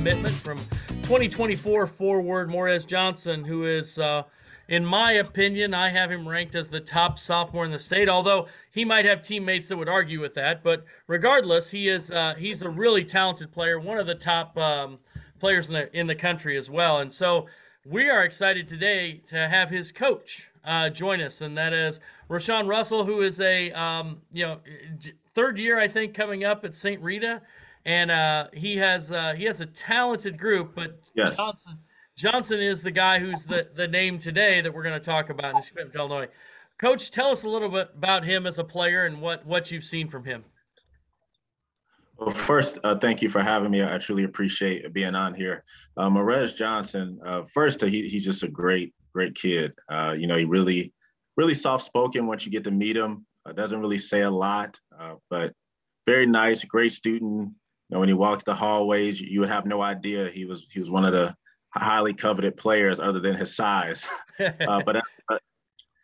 commitment from 2024 forward Morez Johnson, who is, uh, in my opinion, I have him ranked as the top sophomore in the state. Although he might have teammates that would argue with that, but regardless, he is uh, he's a really talented player, one of the top um, players in the in the country as well. And so we are excited today to have his coach uh, join us, and that is Rashawn Russell, who is a um, you know third year I think coming up at St. Rita, and uh, he has uh, he has a talented group. But Yes. Johnson, Johnson is the guy who's the the name today that we're going to talk about in Illinois. Coach, tell us a little bit about him as a player and what what you've seen from him. Well, first, uh, thank you for having me. I truly appreciate being on here. Uh, Morez Johnson, uh, first, uh, he, he's just a great, great kid. Uh, you know, he really, really soft spoken once you get to meet him. Uh, doesn't really say a lot, uh, but very nice, great student. You know, when he walks the hallways, you, would have no idea he was he was one of the highly coveted players, other than his size. uh, but but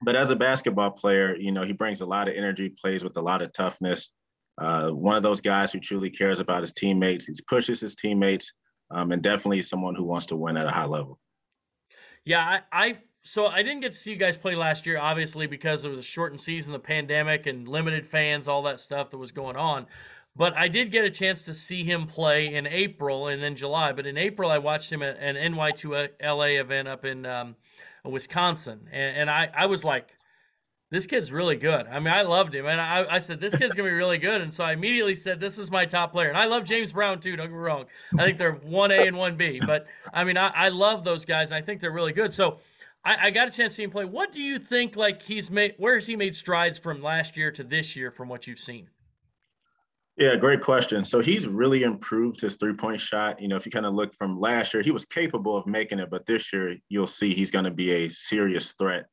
but as a basketball player, you know, he brings a lot of energy, plays with a lot of toughness. Uh, one of those guys who truly cares about his teammates. He pushes his teammates, um, and definitely someone who wants to win at a high level. Yeah, I, I so I didn't get to see you guys play last year, obviously because it was a shortened season, the pandemic, and limited fans, all that stuff that was going on. But I did get a chance to see him play in April and then July. But in April, I watched him at an NY2LA event up in um, Wisconsin, and, and I, I was like, this kid's really good. I mean, I loved him, and I, I said this kid's gonna be really good, and so I immediately said this is my top player. And I love James Brown too. Don't get me wrong. I think they're one A and one B, but I mean, I, I love those guys. I think they're really good. So I, I got a chance to see him play. What do you think? Like he's made, where has he made strides from last year to this year, from what you've seen? Yeah, great question. So he's really improved his three point shot. You know, if you kind of look from last year, he was capable of making it, but this year you'll see he's going to be a serious threat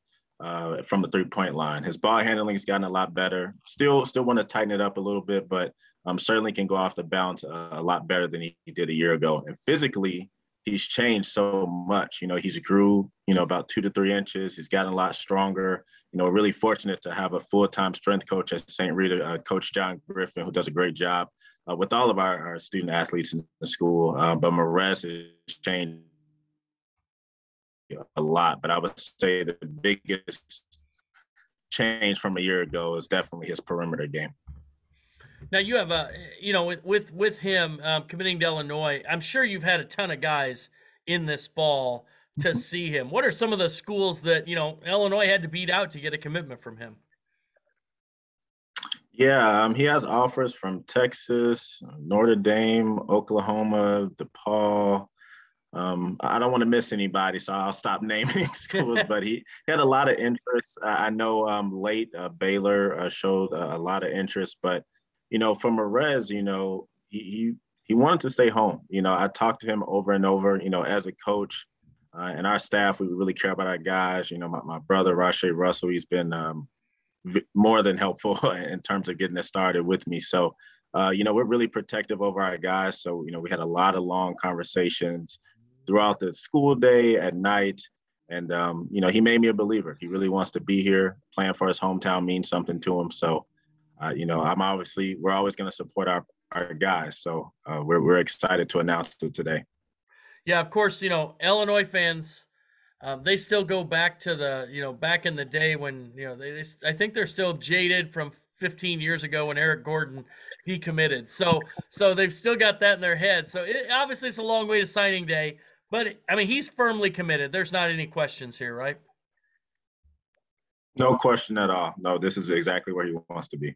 uh, from the three point line. His ball handling has gotten a lot better. Still, still want to tighten it up a little bit, but um, certainly can go off the bounce uh, a lot better than he, he did a year ago. And physically, he's changed so much. You know, he's grew, you know, about two to three inches. He's gotten a lot stronger. You know, really fortunate to have a full-time strength coach at St. Rita, uh, Coach John Griffin, who does a great job uh, with all of our, our student athletes in the school. Uh, but Morez has changed a lot. But I would say the biggest change from a year ago is definitely his perimeter game. Now you have a, you know, with with with him um, committing to Illinois, I'm sure you've had a ton of guys in this fall to see him. What are some of the schools that you know Illinois had to beat out to get a commitment from him? Yeah, um, he has offers from Texas, Notre Dame, Oklahoma, DePaul. Um, I don't want to miss anybody, so I'll stop naming schools. but he had a lot of interest. I know um, late uh, Baylor uh, showed uh, a lot of interest, but you know, for Morez, you know, he, he he wanted to stay home. You know, I talked to him over and over. You know, as a coach uh, and our staff, we really care about our guys. You know, my, my brother Rashay Russell, he's been um, v- more than helpful in terms of getting it started with me. So, uh, you know, we're really protective over our guys. So, you know, we had a lot of long conversations throughout the school day, at night. And, um, you know, he made me a believer. He really wants to be here. Playing for his hometown means something to him. So, uh, you know, I'm obviously, we're always going to support our, our guys. So uh, we're, we're excited to announce it today. Yeah, of course, you know, Illinois fans, um, they still go back to the, you know, back in the day when, you know, they, they, I think they're still jaded from 15 years ago when Eric Gordon decommitted. So, so they've still got that in their head. So it, obviously it's a long way to signing day, but I mean, he's firmly committed. There's not any questions here, right? No question at all. No, this is exactly where he wants to be.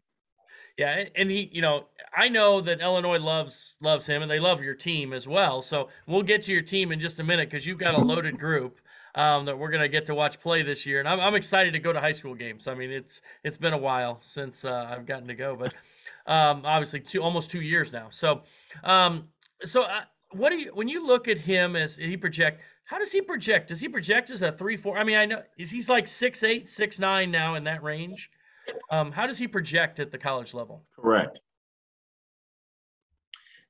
Yeah, and, he, you know, I know that Illinois loves loves him, and they love your team as well. So we'll get to your team in just a minute because you've got a loaded group um, that we're gonna get to watch play this year, and I'm, I'm excited to go to high school games. I mean, it's it's been a while since uh, I've gotten to go, but um, obviously two almost two years now. So, um, so uh, what do you when you look at him as he project? How does he project? Does he project as a three four? I mean, I know is he's like six eight, six nine now in that range. Um, how does he project at the college level? Correct.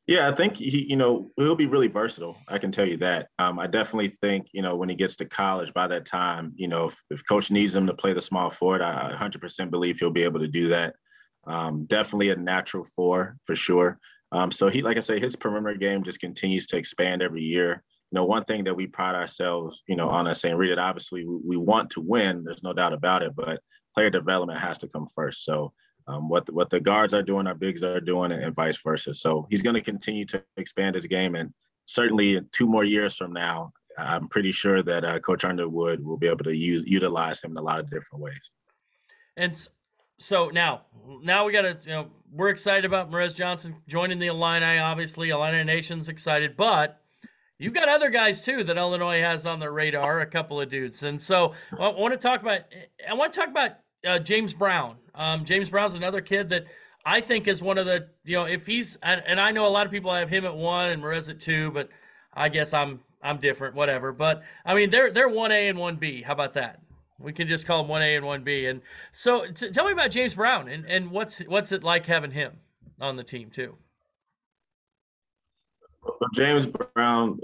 Yeah, I think he, you know, he'll be really versatile. I can tell you that. Um, I definitely think, you know, when he gets to college, by that time, you know, if, if coach needs him to play the small forward, I 100% believe he'll be able to do that. Um, definitely a natural four for sure. Um, so he, like I say, his perimeter game just continues to expand every year. You know, one thing that we pride ourselves, you know, on at St. Rita, obviously we, we, want to win. There's no doubt about it, but player development has to come first. So um, what the, what the guards are doing, our bigs are doing, and, vice versa. So he's going to continue to expand his game, and certainly two more years from now, I'm pretty sure that uh, Coach Underwood will be able to use utilize him in a lot of different ways. And so now, now we got to, you know, we're excited about Morez Johnson joining the Illini. Obviously, Illini Nation's excited, but you've got other guys too that Illinois has on their radar. A couple of dudes, and so I want to talk about. I want to talk about uh, James Brown. Um, James Brown's another kid that I think is one of the, you know, if he's, and, and I know a lot of people have him at one and Morez at two, but I guess I'm I'm different, whatever. But I mean, they're they're one A and one B. How about that? We can just call them one A and one B. And so, t- tell me about James Brown and, and what's what's it like having him on the team too. James Brown,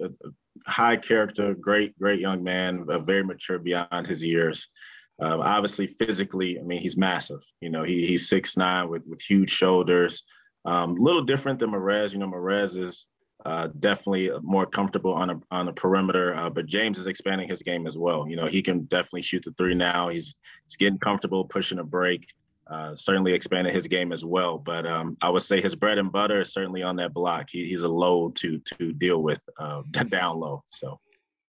high character, great great young man, very mature beyond his years. Um, obviously, physically, I mean, he's massive. You know, he, he's six nine with with huge shoulders. A um, little different than Morez. You know, Morez is uh, definitely more comfortable on a on the perimeter. Uh, but James is expanding his game as well. You know, he can definitely shoot the three now. He's he's getting comfortable pushing a break. Uh, certainly expanded his game as well. But um, I would say his bread and butter is certainly on that block. He, he's a load to to deal with uh, down low. So.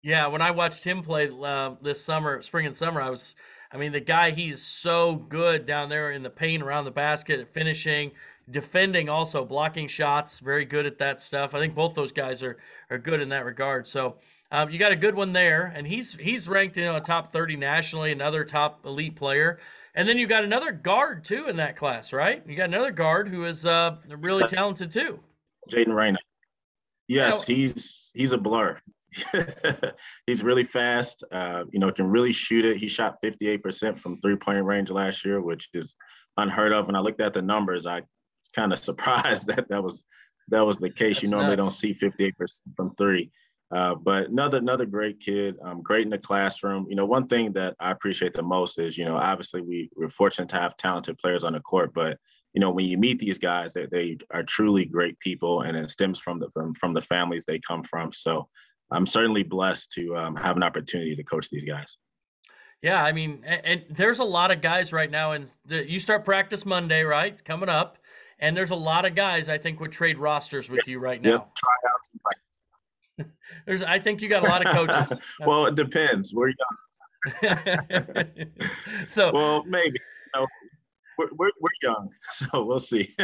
Yeah, when I watched him play uh, this summer, spring and summer, I was. I mean, the guy, he's so good down there in the paint around the basket, finishing, defending also blocking shots very good at that stuff i think both those guys are are good in that regard so um, you got a good one there and he's he's ranked in a top 30 nationally another top elite player and then you got another guard too in that class right you got another guard who is uh, really talented too jaden reyna yes he's he's a blur he's really fast uh, you know can really shoot it he shot 58% from three point range last year which is unheard of. And I looked at the numbers, I was kind of surprised that that was that was the case. You normally nuts. don't see 58% from three. Uh, but another another great kid, um, great in the classroom. You know, one thing that I appreciate the most is, you know, obviously we we're fortunate to have talented players on the court, but you know, when you meet these guys, they, they are truly great people, and it stems from the from, from the families they come from. So I'm certainly blessed to um, have an opportunity to coach these guys. Yeah, I mean, and, and, there's a lot of guys right now, and you start practice Monday, right? Coming up, and there's a lot of guys I think would trade rosters with you right now. Yep. Tryouts and practice. there's, I think you got a lot of coaches. well, it depends. We're young. so, well, maybe. You know, we're, we're, we're young, so we'll see.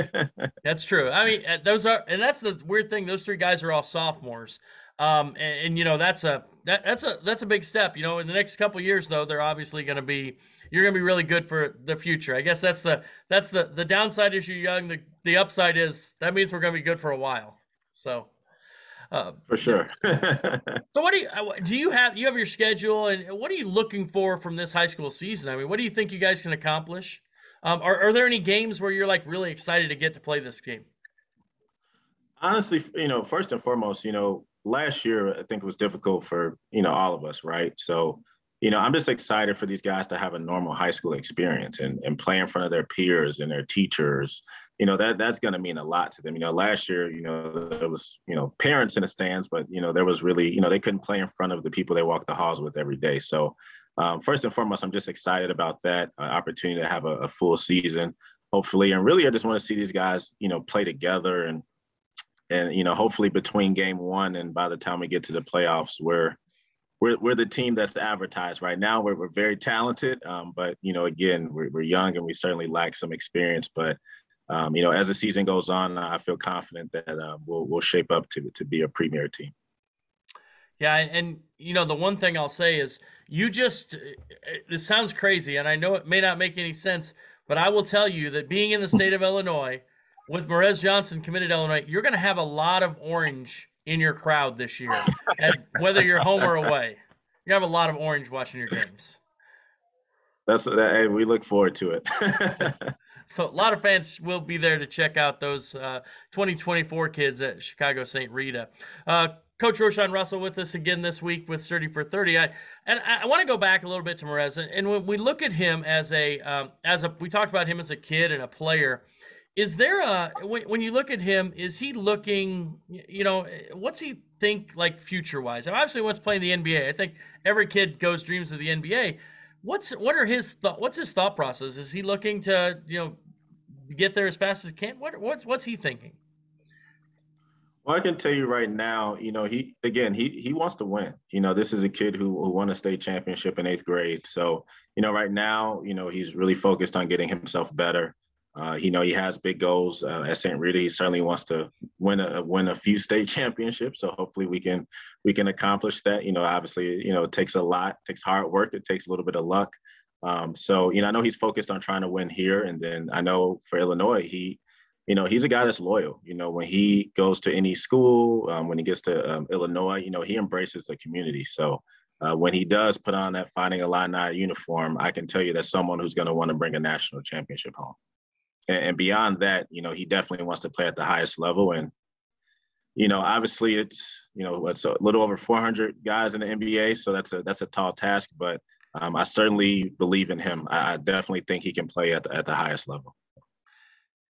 that's true. I mean, uh, those are, and that's the weird thing. Those three guys are all sophomores. Um, and, and, you know that's a that, that's a that's a big step. You know, in the next couple years, though, they're obviously going to be you're going to be really good for the future. I guess that's the that's the the downside is you're young. The the upside is that means we're going to be good for a while. So. Uh, for sure. so, what do you uh, do? You have you have your schedule, and what are you looking for from this high school season? I mean, what do you think you guys can accomplish? Um, are, are there any games where you're like really excited to get to play this game? Honestly, you know, first and foremost, you know, last year I think it was difficult for you know all of us, right? So you know, I'm just excited for these guys to have a normal high school experience and, and play in front of their peers and their teachers. You know, that that's going to mean a lot to them. You know, last year, you know, there was, you know, parents in the stands, but, you know, there was really, you know, they couldn't play in front of the people they walk the halls with every day. So, um, first and foremost, I'm just excited about that uh, opportunity to have a, a full season, hopefully. And really, I just want to see these guys, you know, play together and, and you know hopefully between game one and by the time we get to the playoffs we're we're, we're the team that's advertised right now we're, we're very talented um, but you know again we're, we're young and we certainly lack some experience but um, you know as the season goes on i feel confident that uh, we'll, we'll shape up to, to be a premier team yeah and you know the one thing i'll say is you just this sounds crazy and i know it may not make any sense but i will tell you that being in the state of illinois with Morez Johnson committed to Illinois, you're going to have a lot of orange in your crowd this year, and whether you're home or away. You have a lot of orange watching your games. That's that. Hey, we look forward to it. so a lot of fans will be there to check out those uh, 2024 kids at Chicago St. Rita. Uh, Coach Roshan Russell with us again this week with 30 for 30. I, and I, want to go back a little bit to Morez. And when we look at him as a, um, as a, we talked about him as a kid and a player. is there a when, when you look at him is he looking you know what's he think like future wise obviously wants playing the nba i think every kid goes dreams of the nba what's what are his thought what's his thought process is he looking to you know get there as fast as he can what what's what's he thinking well, I can tell you right now, you know, he again, he he wants to win. You know, this is a kid who who won a state championship in eighth grade. So, you know, right now, you know, he's really focused on getting himself better. Uh, you know, he has big goals uh, at St. Rita. He certainly wants to win a win a few state championships. So hopefully we can we can accomplish that. You know, obviously, you know, it takes a lot, it takes hard work, it takes a little bit of luck. Um, so, you know, I know he's focused on trying to win here, and then I know for Illinois, he you know, he's a guy that's loyal. You know, when he goes to any school, um, when he gets to um, Illinois, you know, he embraces the community. So uh, when he does put on that Fighting Illini uniform, I can tell you that's someone who's going to want to bring a national championship home. And, and, beyond that, you know, he definitely wants to play at the highest level. And, you know, obviously it's, you know, it's a little over 400 guys in the NBA. So that's a, that's a tall task, but um, I certainly believe in him. I, I definitely think he can play at the, at the highest level.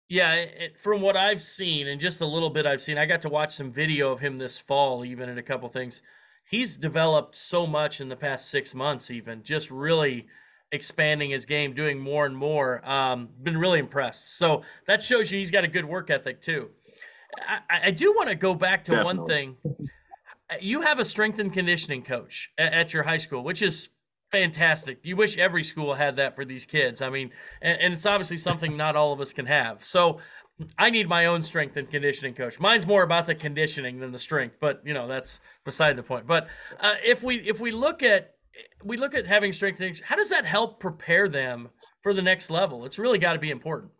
Yeah, from what I've seen and just a little bit I've seen, I got to watch some video of him this fall, even in a couple things. He's developed so much in the past six months, even just really expanding his game, doing more and more. Um, been really impressed. So that shows you he's got a good work ethic too. I, I do want to go back to Definitely. one thing. You have a strength and conditioning coach at, at your high school, which is fantastic. You wish every school had that for these kids. I mean, and, and, it's obviously something not all of us can have. So I need my own strength and conditioning coach. Mine's more about the conditioning than the strength, but you know that's beside the point. But uh, if we if we look at we look at having strength, how does that help prepare them for the next level? It's really got to be important.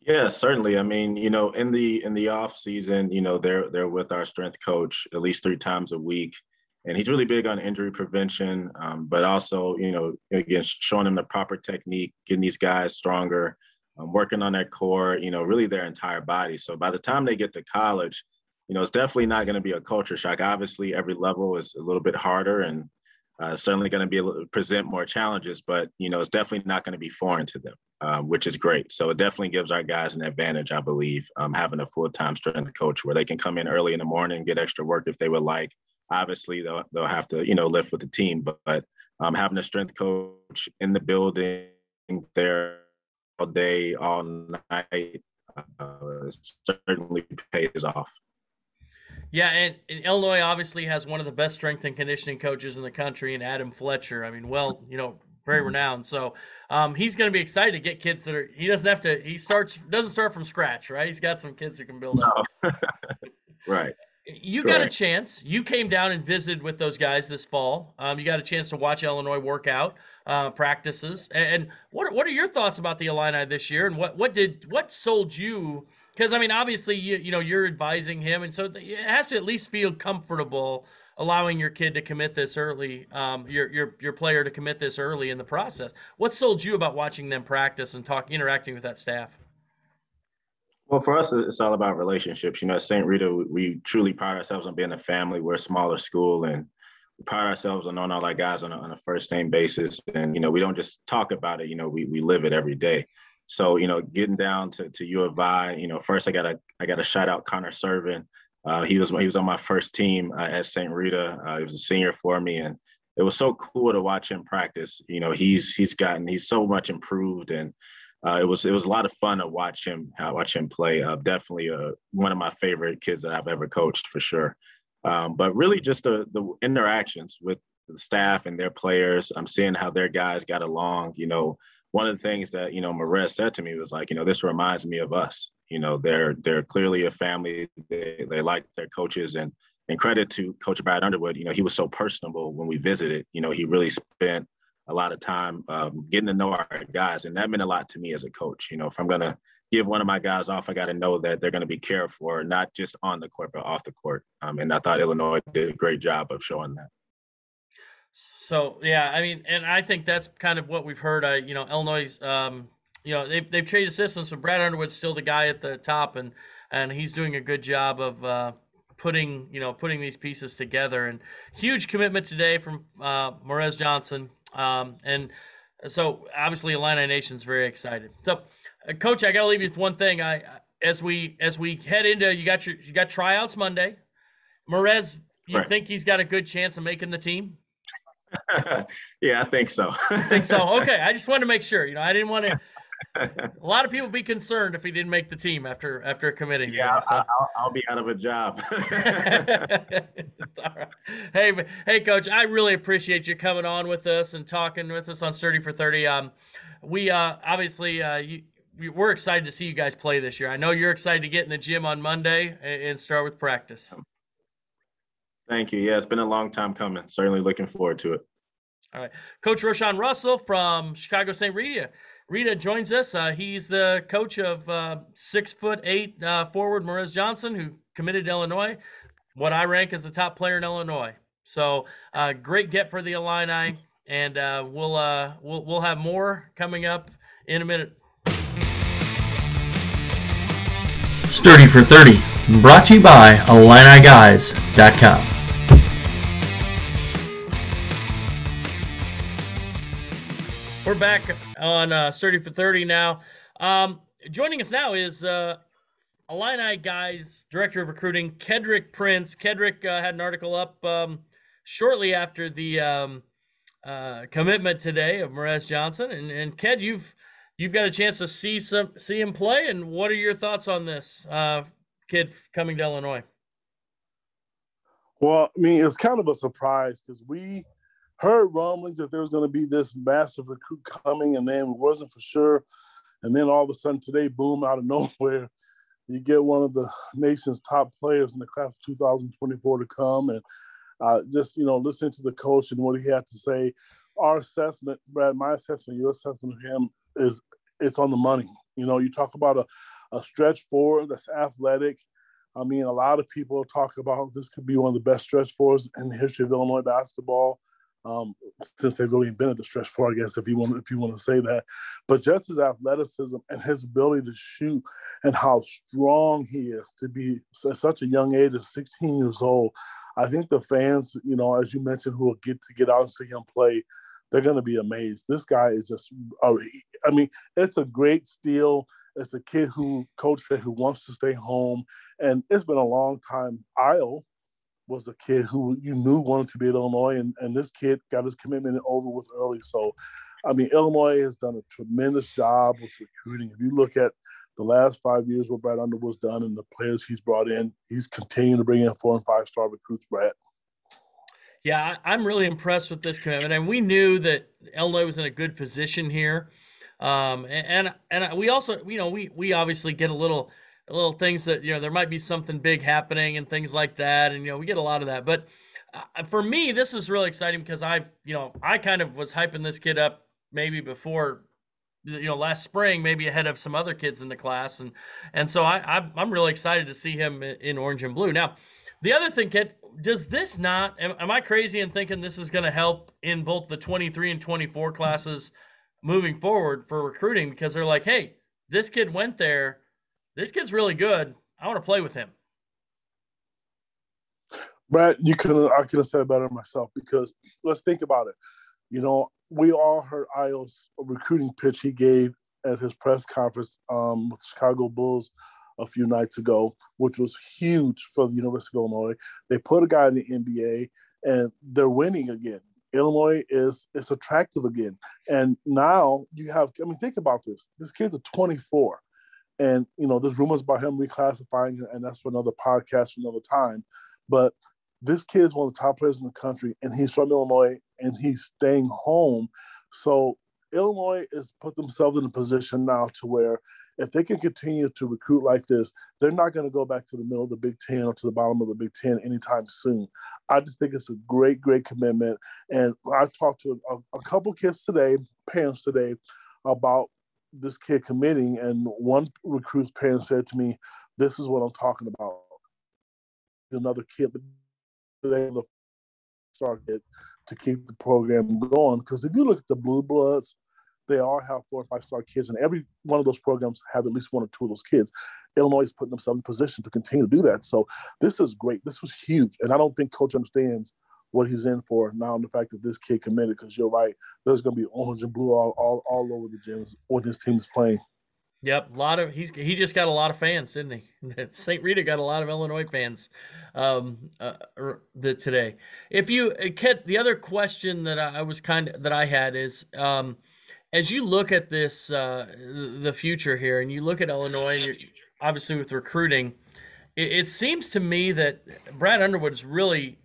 Yeah, certainly. I mean, you know, in the in the off season, you know, they're they're with our strength coach at least three times a week and he's really big on injury prevention, um, but also, you know, again, showing them the proper technique, getting these guys stronger, um, working on their core, you know, really their entire body. So by the time they get to college, you know, it's definitely not going to be a culture shock. Obviously, every level is a little bit harder and uh, certainly going to be present more challenges, but you know, it's definitely not going to be foreign to them, um, which is great. So it definitely gives our guys an advantage, I believe, um, having a full-time strength coach where they can come in early in the morning, get extra work if they would like, obviously they'll they'll have to you know lift with the team, but, but um, having a strength coach in the building there all day, all night, uh, certainly pays off. Yeah, and, and, Illinois obviously has one of the best strength and conditioning coaches in the country, and Adam Fletcher. I mean, well, you know, very mm-hmm. renowned. So um, he's going to be excited to get kids that are. He doesn't have to. He starts doesn't start from scratch, right? He's got some kids who can build no. up. right you Correct. got a chance. You came down and visited with those guys this fall. Um, you got a chance to watch Illinois work out uh, practices. And, what what are your thoughts about the Illini this year? And what what did what sold you? Because I mean, obviously, you you know you're advising him, and so it has to at least feel comfortable allowing your kid to commit this early, um, your your your player to commit this early in the process. What sold you about watching them practice and talk, interacting with that staff? Well, for us, it's all about relationships. You know, at St. Rita, we truly pride ourselves on being a family. We're a smaller school, and we pride ourselves on knowing all our guys on a, on a first name basis. And you know, we don't just talk about it. You know, we we live it every day. So you know, getting down to to U of I, you know, first I got to I got to shout out Connor Serven. Uh, he was he was on my first team uh, at St. Rita. Uh, he was a senior for me, and it was so cool to watch him practice. You know, he's he's gotten he's so much improved and uh, it was it was a lot of fun to watch him uh, watch him play. Uh, definitely one of my favorite kids that I've ever coached for sure. Um, but really, just the the interactions with the staff and their players. I'm seeing how their guys got along. You know, one of the things that you know Morez said to me was like, you know, this reminds me of us. You know, they're they're clearly a family. They they like their coaches and and credit to Coach Brad Underwood. You know, he was so personable when we visited. You know, he really spent a lot of time um, getting to know our guys, and that meant a lot to me as a coach. You know, if I'm gonna give one of my guys off, I got to know that they're to be cared for, not just on the court but off the court. Um, and I thought Illinois did a great job of showing that. So yeah, I mean, and I think that's kind of what we've heard. I, you know, Illinois, um, you know, they've they've traded systems, but Brad Underwood's still the guy at the top, and and he's doing a good job of. Uh, putting you know putting these pieces together and huge commitment today from uh, Morez Johnson um, and so obviously Illini Nation's very excited. So, uh, Coach, I got to leave you with one thing. I as we as we head into you got your you got tryouts Monday. Morez, you right. think he's got a good chance of making the team? yeah, I think so. I think so. Okay, I just wanted to make sure. You know, I didn't want to. a lot of people be concerned if he didn't make the team after after committing. Yeah, so. I'll, I'll, be out of a job. Hey, hey, coach, I really appreciate you coming on with us and talking with us on Sturdy for Thirty. Um, we uh, obviously uh, you, we're excited to see you guys play this year. I know you're excited to get in the gym on Monday and start with practice. Thank you. Yeah, it's been a long time coming. Certainly looking forward to it. All right. Coach Roshan Russell from Chicago St. Rita. Rita joins us. Uh, he's the coach of uh, six foot eight uh, forward Morez Johnson, who committed to Illinois. What I rank as the top player in Illinois. So uh, great get for the Illini, and uh, we'll uh, we'll we'll have more coming up in a minute. Sturdy for 30, brought to you by IlliniGuys.com. We're back on uh, Sturdy for 30 now. Um, joining us now is uh, Illini Guys Director of Recruiting, Kedrick Prince. Kedrick uh, had an article up um, shortly after the um, uh, commitment today of Morez Johnson. And, and Ked, you've you've got a chance to see some see him play. And what are your thoughts on this uh, kid coming to Illinois? Well, I mean, it's kind of a surprise because we heard rumblings that there was going to be this massive recruit coming, and then it wasn't for sure. And then all of a sudden today, boom, out of nowhere, you get one of the nation's top players in the class of 2024 to come, and uh, just you know, listening to the coach and what he had to say. Our assessment, Brad, my assessment, your assessment of him is it's on the money. You know, you talk about a, a stretch forward that's athletic. I mean, a lot of people talk about this could be one of the best stretch fours in the history of Illinois basketball. Um, since they've really invented the stretch four, I guess if you want if you want to say that. But just his athleticism and his ability to shoot and how strong he is to be such a young age of 16 years old, I think the fans, you know, as you mentioned, who will get to get out and see him play, they're going to be amazed. This guy is just, uh, I mean, it's a great steal. It's a kid who coach said who wants to stay home, and it's been a long time. Ayo was a kid who you knew wanted to be at Illinois, and, and this kid got his commitment over with early. So, I mean, Illinois has done a tremendous job with recruiting. If you look at the last five years what Brad Underwood's done and the players he's brought in, he's continuing to bring in four and five star recruits, Brad. Yeah, I'm really impressed with this commitment, and we knew that Illinois was in a good position here. Um, and and we also, you know, we we obviously get a little little things that you know there might be something big happening and things like that, and you know we get a lot of that. But uh, for me, this is really exciting because I, you know, I kind of was hyping this kid up maybe before you know last spring maybe ahead of some other kids in the class and and so i i'm really excited to see him in orange and blue now the other thing kid does this not am, am I crazy in thinking this is going to help in both the 23 and 24 classes moving forward for recruiting because they're like, "Hey, this kid went there. This kid's really good. I want to play with him." Brad, you could I could have said better myself because let's think about it. You know, we all heard Ayo's recruiting pitch he gave at his press conference um, with Chicago Bulls a few nights ago, which was huge for the University of Illinois. They put a guy in the NBA, and they're winning again. Illinois is is attractive again, and now you have. I mean, think about this. This kid's a 24, and you know there's rumors about him reclassifying, and that's for another podcast for another time. But this kid is one of the top players in the country, and he's from Illinois, and he's staying home. So Illinois has put themselves in a position now to where if they can continue to recruit like this, they're not going to go back to the middle of the Big Ten or to the bottom of the Big Ten anytime soon. I just think it's a great, great commitment. And I talked to a, a couple kids today, parents today, about this kid committing, and one recruit's parent said to me, "This is what I'm talking about." Another kid, they started to keep the program going because if you look at the blue bloods they all have four or five star kids, and every one of those programs have at least one or two of those kids. Illinois is putting themselves in position to continue to do that. So this is great. This was huge, and I don't think coach understands what he's in for now and the fact that this kid committed because you're right there's going to be orange and blue all, all, all over the gyms when his team is playing Yep, a lot of he's he just got a lot of fans, didn't he? St. Rita got a lot of Illinois fans um, uh, er, the, today. If you uh, Kit, the other question that I was kind of that I had is, um, as you look at this uh, the future here, and you look at Illinois, obviously with recruiting, it, it seems to me that Brad Underwood has really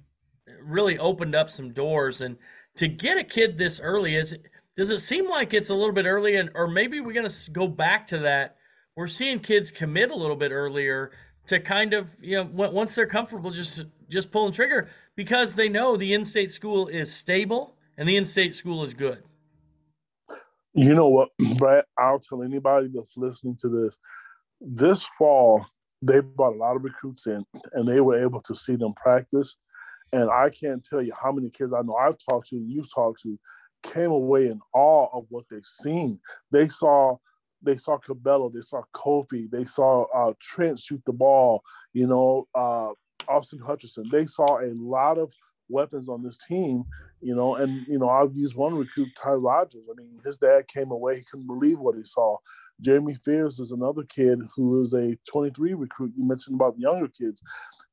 really opened up some doors, and to get a kid this early is does it seem like it's a little bit early, and or maybe we're going to go back to that? We're seeing kids commit a little bit earlier to kind of you know once they're comfortable just just pulling trigger because they know the in-state school is stable and the in-state school is good. You know what, Brad? I'll tell anybody that's listening to this. This fall, they brought a lot of recruits in, and they were able to see them practice. And I can't tell you how many kids I know I've talked to, you've talked to, came away in awe of what they've seen. They saw they saw Curbelo, they saw Kofi, they saw uh, Trent shoot the ball, you know, uh, Austin Hutcherson. They saw a lot of weapons on this team, you know, and you know, I've used one recruit, Ty Rodgers. I mean, his dad came away, he couldn't believe what he saw. Jeremy Fears is another kid who is a 23 recruit. You mentioned about the younger kids.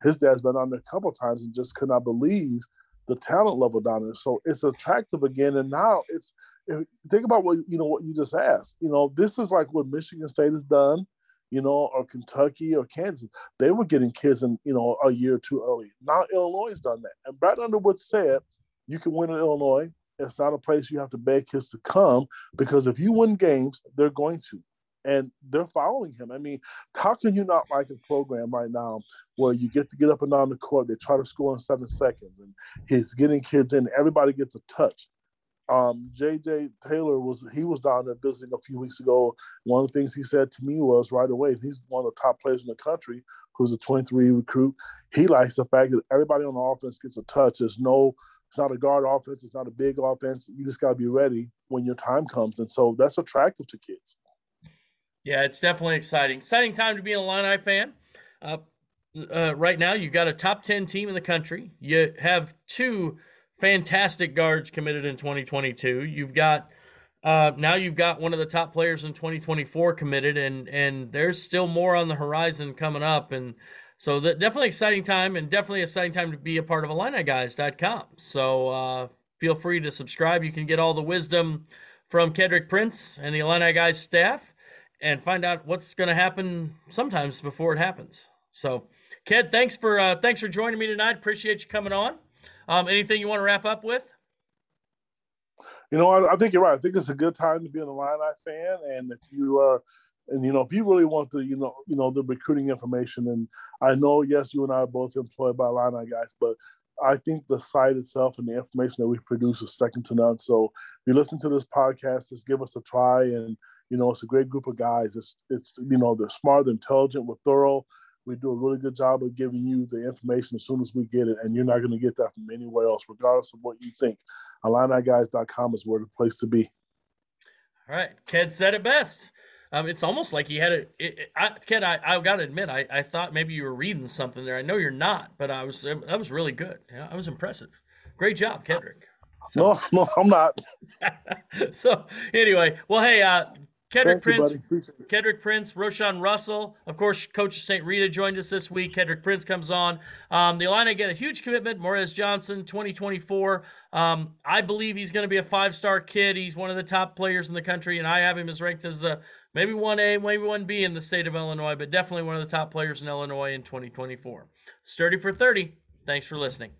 His dad's been on there a couple times and just could not believe the talent level down there. So it's attractive again. And now it's think about what you know what you just asked. You know, this is like what Michigan State has done, you know, or Kentucky or Kansas. They were getting kids in, you know, a year or two early. Now Illinois has done that. And Brad Underwood said you can win in Illinois. It's not a place you have to beg kids to come because if you win games, they're going to and they're following him. I mean, how can you not like a program right now where you get to get up and down the court? They try to score in seven seconds, and he's getting kids in. Everybody gets a touch. Um, JJ Taylor was he was down there visiting a few weeks ago. One of the things he said to me was right away, he's one of the top players in the country, who's a 23 recruit. He likes the fact that everybody on the offense gets a touch. There's no it's not a guard offense. It's not a big offense. You just got to be ready when your time comes. And so that's attractive to kids. Yeah, it's definitely exciting. Exciting time to be an Illini fan. Uh, uh, right now, you've got a top 10 team in the country. You have two fantastic guards committed in 2022. You've got uh, now you've got one of the top players in 2024 committed, and and there's still more on the horizon coming up. And so, definitely exciting time, and definitely exciting time to be a part of IlliniGuys.com. So uh, feel free to subscribe. You can get all the wisdom from Kedrick Prince and the Illini Guys staff and find out what's going to happen sometimes before it happens. So, Ked, thanks for uh, thanks for joining me tonight. Appreciate you coming on. Um, anything you want to wrap up with? You know, I, I, think you're right. I think it's a good time to be an Illini fan, and if you are, and you know, if you really want the, you know, you know, the recruiting information, and I know, yes, you and I are both employed by Illini guys, but I think the site itself and the information that we produce is second to none. So if you listen to this podcast, just give us a try and you know, it's a great group of guys. It's it's you know they're smart, they're intelligent, we're thorough. We do a really good job of giving you the information as soon as we get it, and you're not going to get that from anywhere else, regardless of what you think. IlliniGuys.com is where the place to be. All right, Ked said it best. Um, it's almost like he had a, it, it I, Ked, I, I got to admit, I, I thought maybe you were reading something there. I know you're not, but I was that was really good. Yeah, I was impressive. Great job, Kedrick. So, no, no, I'm not. so anyway, well, hey, uh, Kedrick Prince, Kedrick Prince, Roshan Russell, of course, Coach St. Rita joined us this week. Kedrick Prince comes on. Um, the Illini get a huge commitment. Morez Johnson, 2024. Um, I believe he's going to be a five-star kid. He's one of the top players in the country, and I have him as ranked as the maybe one A, maybe one B in the state of Illinois, but definitely one of the top players in Illinois in 2024. Sturdy for 30. Thanks for listening.